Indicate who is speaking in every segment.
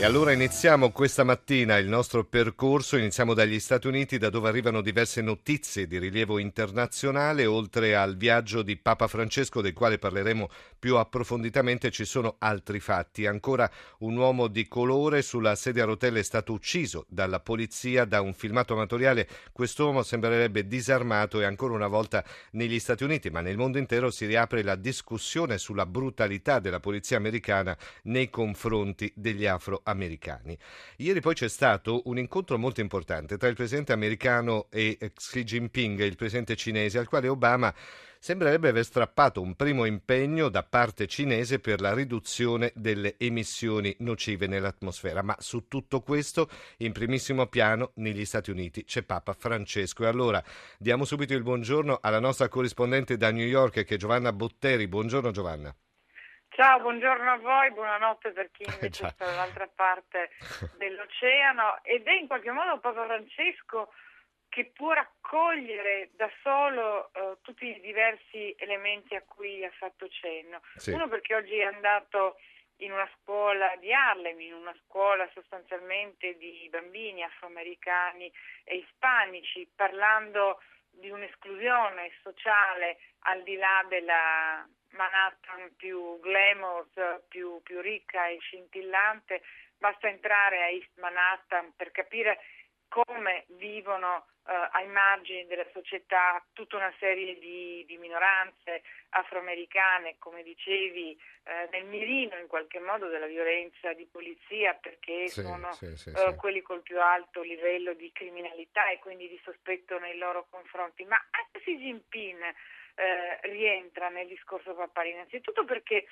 Speaker 1: E allora iniziamo questa mattina il nostro percorso, iniziamo dagli Stati Uniti da dove arrivano diverse notizie di rilievo internazionale, oltre al viaggio di Papa Francesco del quale parleremo più approfonditamente ci sono altri fatti. Ancora un uomo di colore sulla sedia a rotelle è stato ucciso dalla polizia da un filmato amatoriale. Quest'uomo sembrerebbe disarmato e ancora una volta negli Stati Uniti, ma nel mondo intero si riapre la discussione sulla brutalità della polizia americana nei confronti degli afroamericani americani. Ieri poi c'è stato un incontro molto importante tra il presidente americano e Xi Jinping, il presidente cinese, al quale Obama sembrerebbe aver strappato un primo impegno da parte cinese per la riduzione delle emissioni nocive nell'atmosfera. Ma su tutto questo, in primissimo piano, negli Stati Uniti c'è Papa Francesco. E allora diamo subito il buongiorno alla nostra corrispondente da New York, che è Giovanna Botteri. Buongiorno Giovanna.
Speaker 2: Ciao, buongiorno a voi, buonanotte per chi invece sta dall'altra parte dell'oceano ed è in qualche modo Papa Francesco che può raccogliere da solo uh, tutti i diversi elementi a cui ha fatto cenno. Sì. Uno perché oggi è andato in una scuola di Harlem, in una scuola sostanzialmente di bambini afroamericani e ispanici, parlando di un'esclusione sociale al di là della Manhattan più glamorous, più, più ricca e scintillante, basta entrare a East Manhattan per capire come vivono eh, ai margini della società tutta una serie di, di minoranze afroamericane, come dicevi, eh, nel mirino in qualche modo della violenza di polizia perché sì, sono sì, sì, eh, quelli col più alto livello di criminalità e quindi di sospetto nei loro confronti. Ma anche Xi Jinping eh, rientra nel discorso papale, innanzitutto perché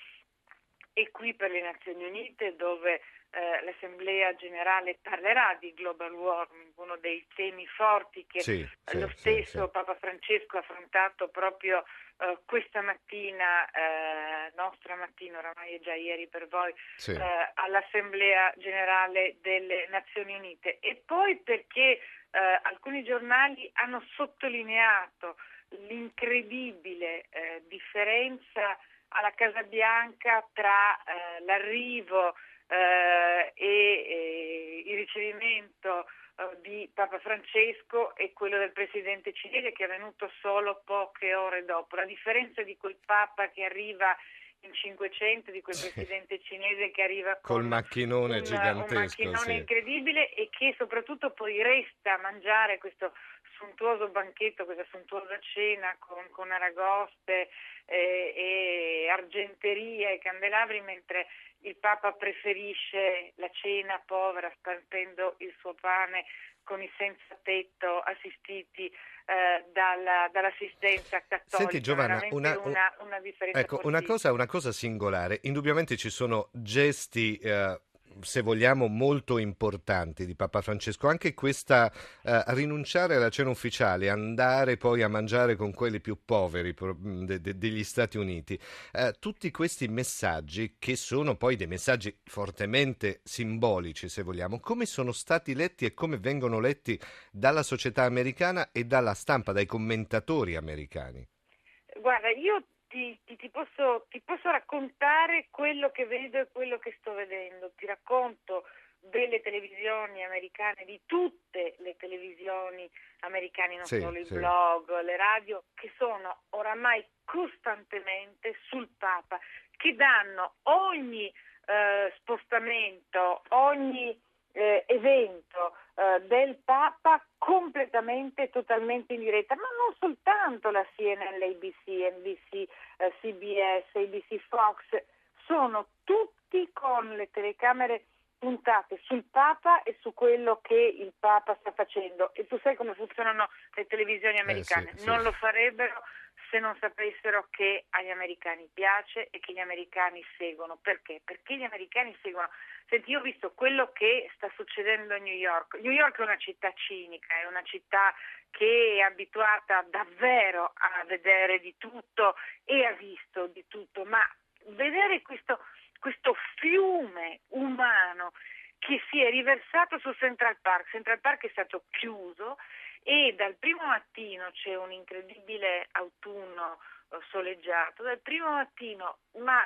Speaker 2: è qui per le Nazioni Unite dove eh, l'Assemblea generale parlerà di global warming, uno dei temi forti che sì, lo sì, stesso sì, Papa Francesco ha affrontato proprio eh, questa mattina, eh, nostra mattina, oramai è già ieri per voi, eh, all'Assemblea generale delle Nazioni Unite. E poi perché eh, alcuni giornali hanno sottolineato l'incredibile eh, differenza alla Casa Bianca tra eh, l'arrivo eh, e il ricevimento eh, di Papa Francesco e quello del presidente cinese che è venuto solo poche ore dopo. La differenza di quel Papa che arriva in 500 di quel presidente cinese che arriva
Speaker 1: con col macchinone
Speaker 2: un,
Speaker 1: gigantesco
Speaker 2: un macchinone
Speaker 1: sì.
Speaker 2: incredibile e che soprattutto poi resta a mangiare questo sontuoso banchetto, questa sontuosa cena con, con aragoste eh, e argenteria e candelabri mentre il Papa preferisce la cena povera spartendo il suo pane con i senza tetto assistiti eh, dalla, dall'assistenza cattolica.
Speaker 1: Senti Giovanna, una, una, una, ecco, una, cosa, una, cosa, singolare, indubbiamente ci sono gesti eh, se vogliamo, molto importanti di Papa Francesco, anche questa eh, rinunciare alla cena ufficiale, andare poi a mangiare con quelli più poveri de, de, degli Stati Uniti, eh, tutti questi messaggi che sono poi dei messaggi fortemente simbolici, se vogliamo, come sono stati letti e come vengono letti dalla società americana e dalla stampa, dai commentatori americani?
Speaker 2: Guarda, io ti, ti, ti, posso, ti, posso, raccontare quello che vedo e quello che sto vedendo. Ti racconto delle televisioni americane, di tutte le televisioni americane, non sì, solo i sì. blog, le radio, che sono oramai costantemente sul Papa, che danno ogni eh, spostamento, ogni eh, evento eh, del Papa completamente, totalmente in diretta, ma non soltanto la CNN, l'ABC, NBC, eh, CBS, ABC Fox, sono tutti con le telecamere puntate sul Papa e su quello che il Papa sta facendo. E tu sai come funzionano le televisioni americane, eh sì, non sì. lo farebbero se non sapessero che agli americani piace e che gli americani seguono. Perché? Perché gli americani seguono. Senti, io ho visto quello che sta succedendo a New York. New York è una città cinica, è una città che è abituata davvero a vedere di tutto e ha visto di tutto, ma vedere questo questo fiume umano che si è riversato su Central Park. Central Park è stato chiuso e dal primo mattino c'è un incredibile autunno eh, soleggiato, dal primo mattino, ma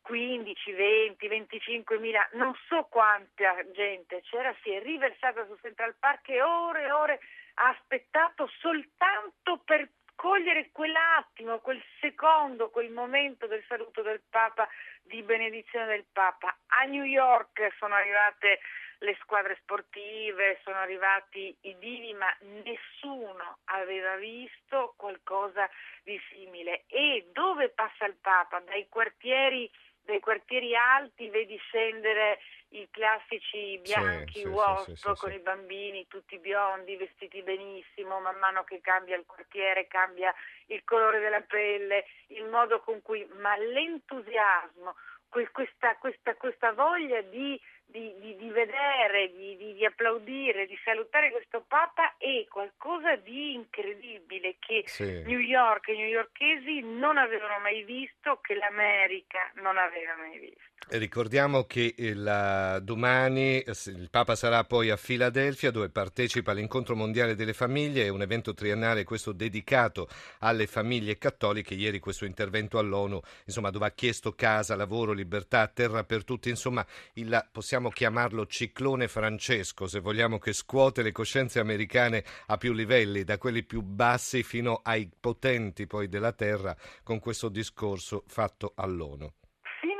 Speaker 2: 15, 20, 25 mila, non so quanta gente c'era, si è riversata su Central Park e ore e ore ha aspettato soltanto per cogliere quell'attimo, quel secondo, quel momento del saluto del Papa, di benedizione del Papa. A New York sono arrivate le squadre sportive, sono arrivati i divi, ma nessuno aveva visto qualcosa di simile. E dove passa il Papa? Dai quartieri dai quartieri alti vedi scendere i classici bianchi sì, wasp sì, sì, con i bambini tutti biondi, vestiti benissimo, man mano che cambia il quartiere, cambia il colore della pelle, il modo con cui, ma l'entusiasmo, questa, questa, questa voglia di di, di, di vedere, di, di, applaudire, di salutare questo Papa è qualcosa di incredibile che sì. New York e i newyorkesi non avevano mai visto, che l'America non aveva mai visto.
Speaker 1: Ricordiamo che il, domani il Papa sarà poi a Filadelfia dove partecipa all'incontro mondiale delle famiglie, è un evento triennale questo dedicato alle famiglie cattoliche. Ieri questo intervento all'ONU, insomma, dove ha chiesto casa, lavoro, libertà, terra per tutti, insomma, il, possiamo chiamarlo ciclone Francesco, se vogliamo, che scuote le coscienze americane a più livelli, da quelli più bassi fino ai potenti poi della terra, con questo discorso fatto all'ONU.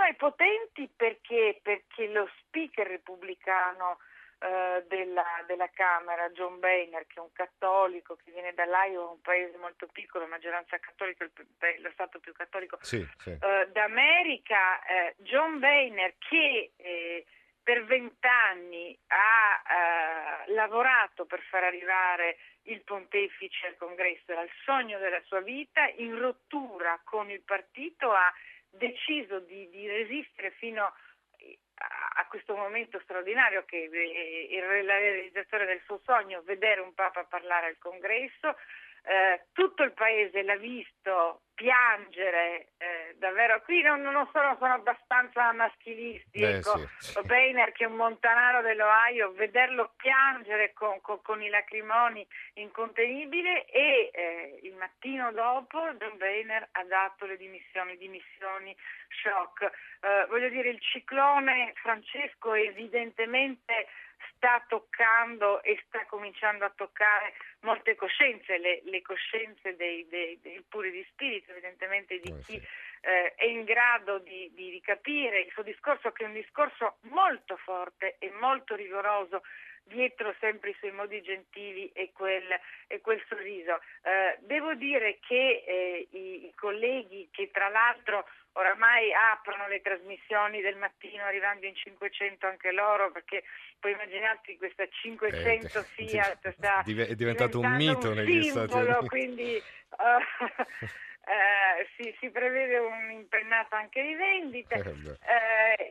Speaker 2: Ai potenti perché, perché lo speaker repubblicano eh, della, della, Camera, John Boehner, che è un cattolico che viene dall'Iowa, un paese molto piccolo, maggioranza cattolica, lo Stato più cattolico.
Speaker 1: Sì, sì.
Speaker 2: Eh, d'America, eh, John Boehner che eh, per vent'anni ha eh, lavorato per far arrivare il pontefice al congresso, era il sogno della sua vita, in rottura con il partito ha deciso di, di resistere fino a, questo momento straordinario che è la realizzazione del suo sogno, vedere un Papa parlare al congresso, eh, tutto il paese l'ha visto piangere eh, davvero. Qui non, non sono, sono, abbastanza maschilisti
Speaker 1: Beh, ecco,
Speaker 2: sì. Boehner che è un montanaro dell'Ohio vederlo piangere con, con, con i lacrimoni incontenibile e eh, il mattino dopo John Boehner ha dato le dimissioni dimissioni shock. Eh, voglio dire il ciclone Francesco evidentemente sta toccando e sta cominciando a toccare molte coscienze, le, le coscienze dei, dei, dei, puri di spirito, evidentemente di eh, chi eh, è in grado di, di, di capire il suo discorso, che è un discorso molto forte e molto rigoroso dietro sempre i suoi modi gentili e quel, e quel sorriso. Eh, devo dire che eh, i, i, colleghi che tra l'altro oramai aprono le trasmissioni del mattino arrivando in 500 anche loro perché puoi immaginarti questa 500 eh, Fiat sta
Speaker 1: è diventato un mito
Speaker 2: un
Speaker 1: negli
Speaker 2: simbolo,
Speaker 1: Stati Uniti.
Speaker 2: quindi uh, uh, si, si, prevede un'impennata anche di vendite. Uh,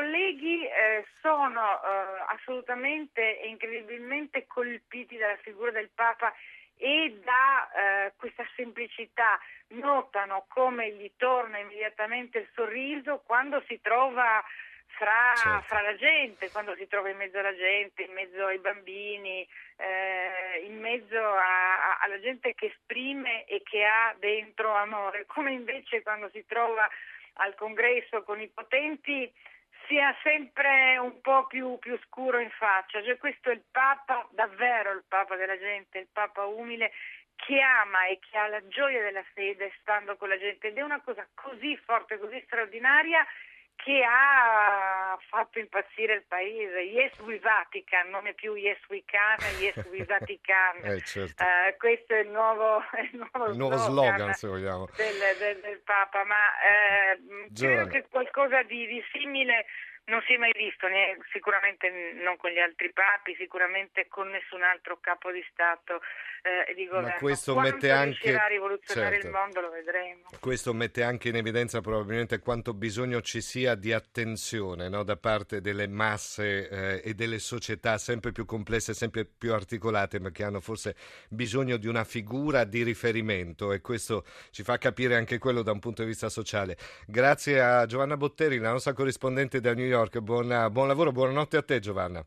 Speaker 2: colleghi sono assolutamente e incredibilmente colpiti dalla figura del Papa e da eh, questa semplicità notano come gli torna immediatamente il sorriso quando si trova fra, certo. fra, la gente, quando si trova in mezzo alla gente, in mezzo ai bambini, eh, in mezzo a, a, alla gente che esprime e che ha dentro amore, come invece quando si trova al congresso con i potenti sia sempre un po' più, più scuro in faccia. Cioè, questo è il Papa, davvero il Papa della gente, il Papa umile che ama e che ha la gioia della fede stando con la gente ed è una cosa così forte, così straordinaria che ha fatto impazzire il paese. Yes we Vatican, non è più Yes we can, Yes we Vatican.
Speaker 1: eh, certo.
Speaker 2: uh, questo è il nuovo, il nuovo,
Speaker 1: il nuovo slogan, se vogliamo.
Speaker 2: Del, del, del Papa, ma eh, credo che qualcosa di, di simile non si è mai visto, né, sicuramente non con gli altri papi, sicuramente con nessun altro capo di Stato eh, e di governo.
Speaker 1: Ma questo
Speaker 2: quanto
Speaker 1: mette anche
Speaker 2: a rivoluzionare
Speaker 1: certo.
Speaker 2: il mondo lo vedremo.
Speaker 1: Questo mette anche in evidenza probabilmente quanto bisogno ci sia di attenzione no? da parte delle masse eh, e delle società sempre più complesse, sempre più articolate, ma che hanno forse bisogno di una figura di riferimento e questo ci fa capire anche quello da un punto di vista sociale. Grazie a Giovanna Botteri, la nostra corrispondente da New York. Buona, buon lavoro, buonanotte a te Giovanna.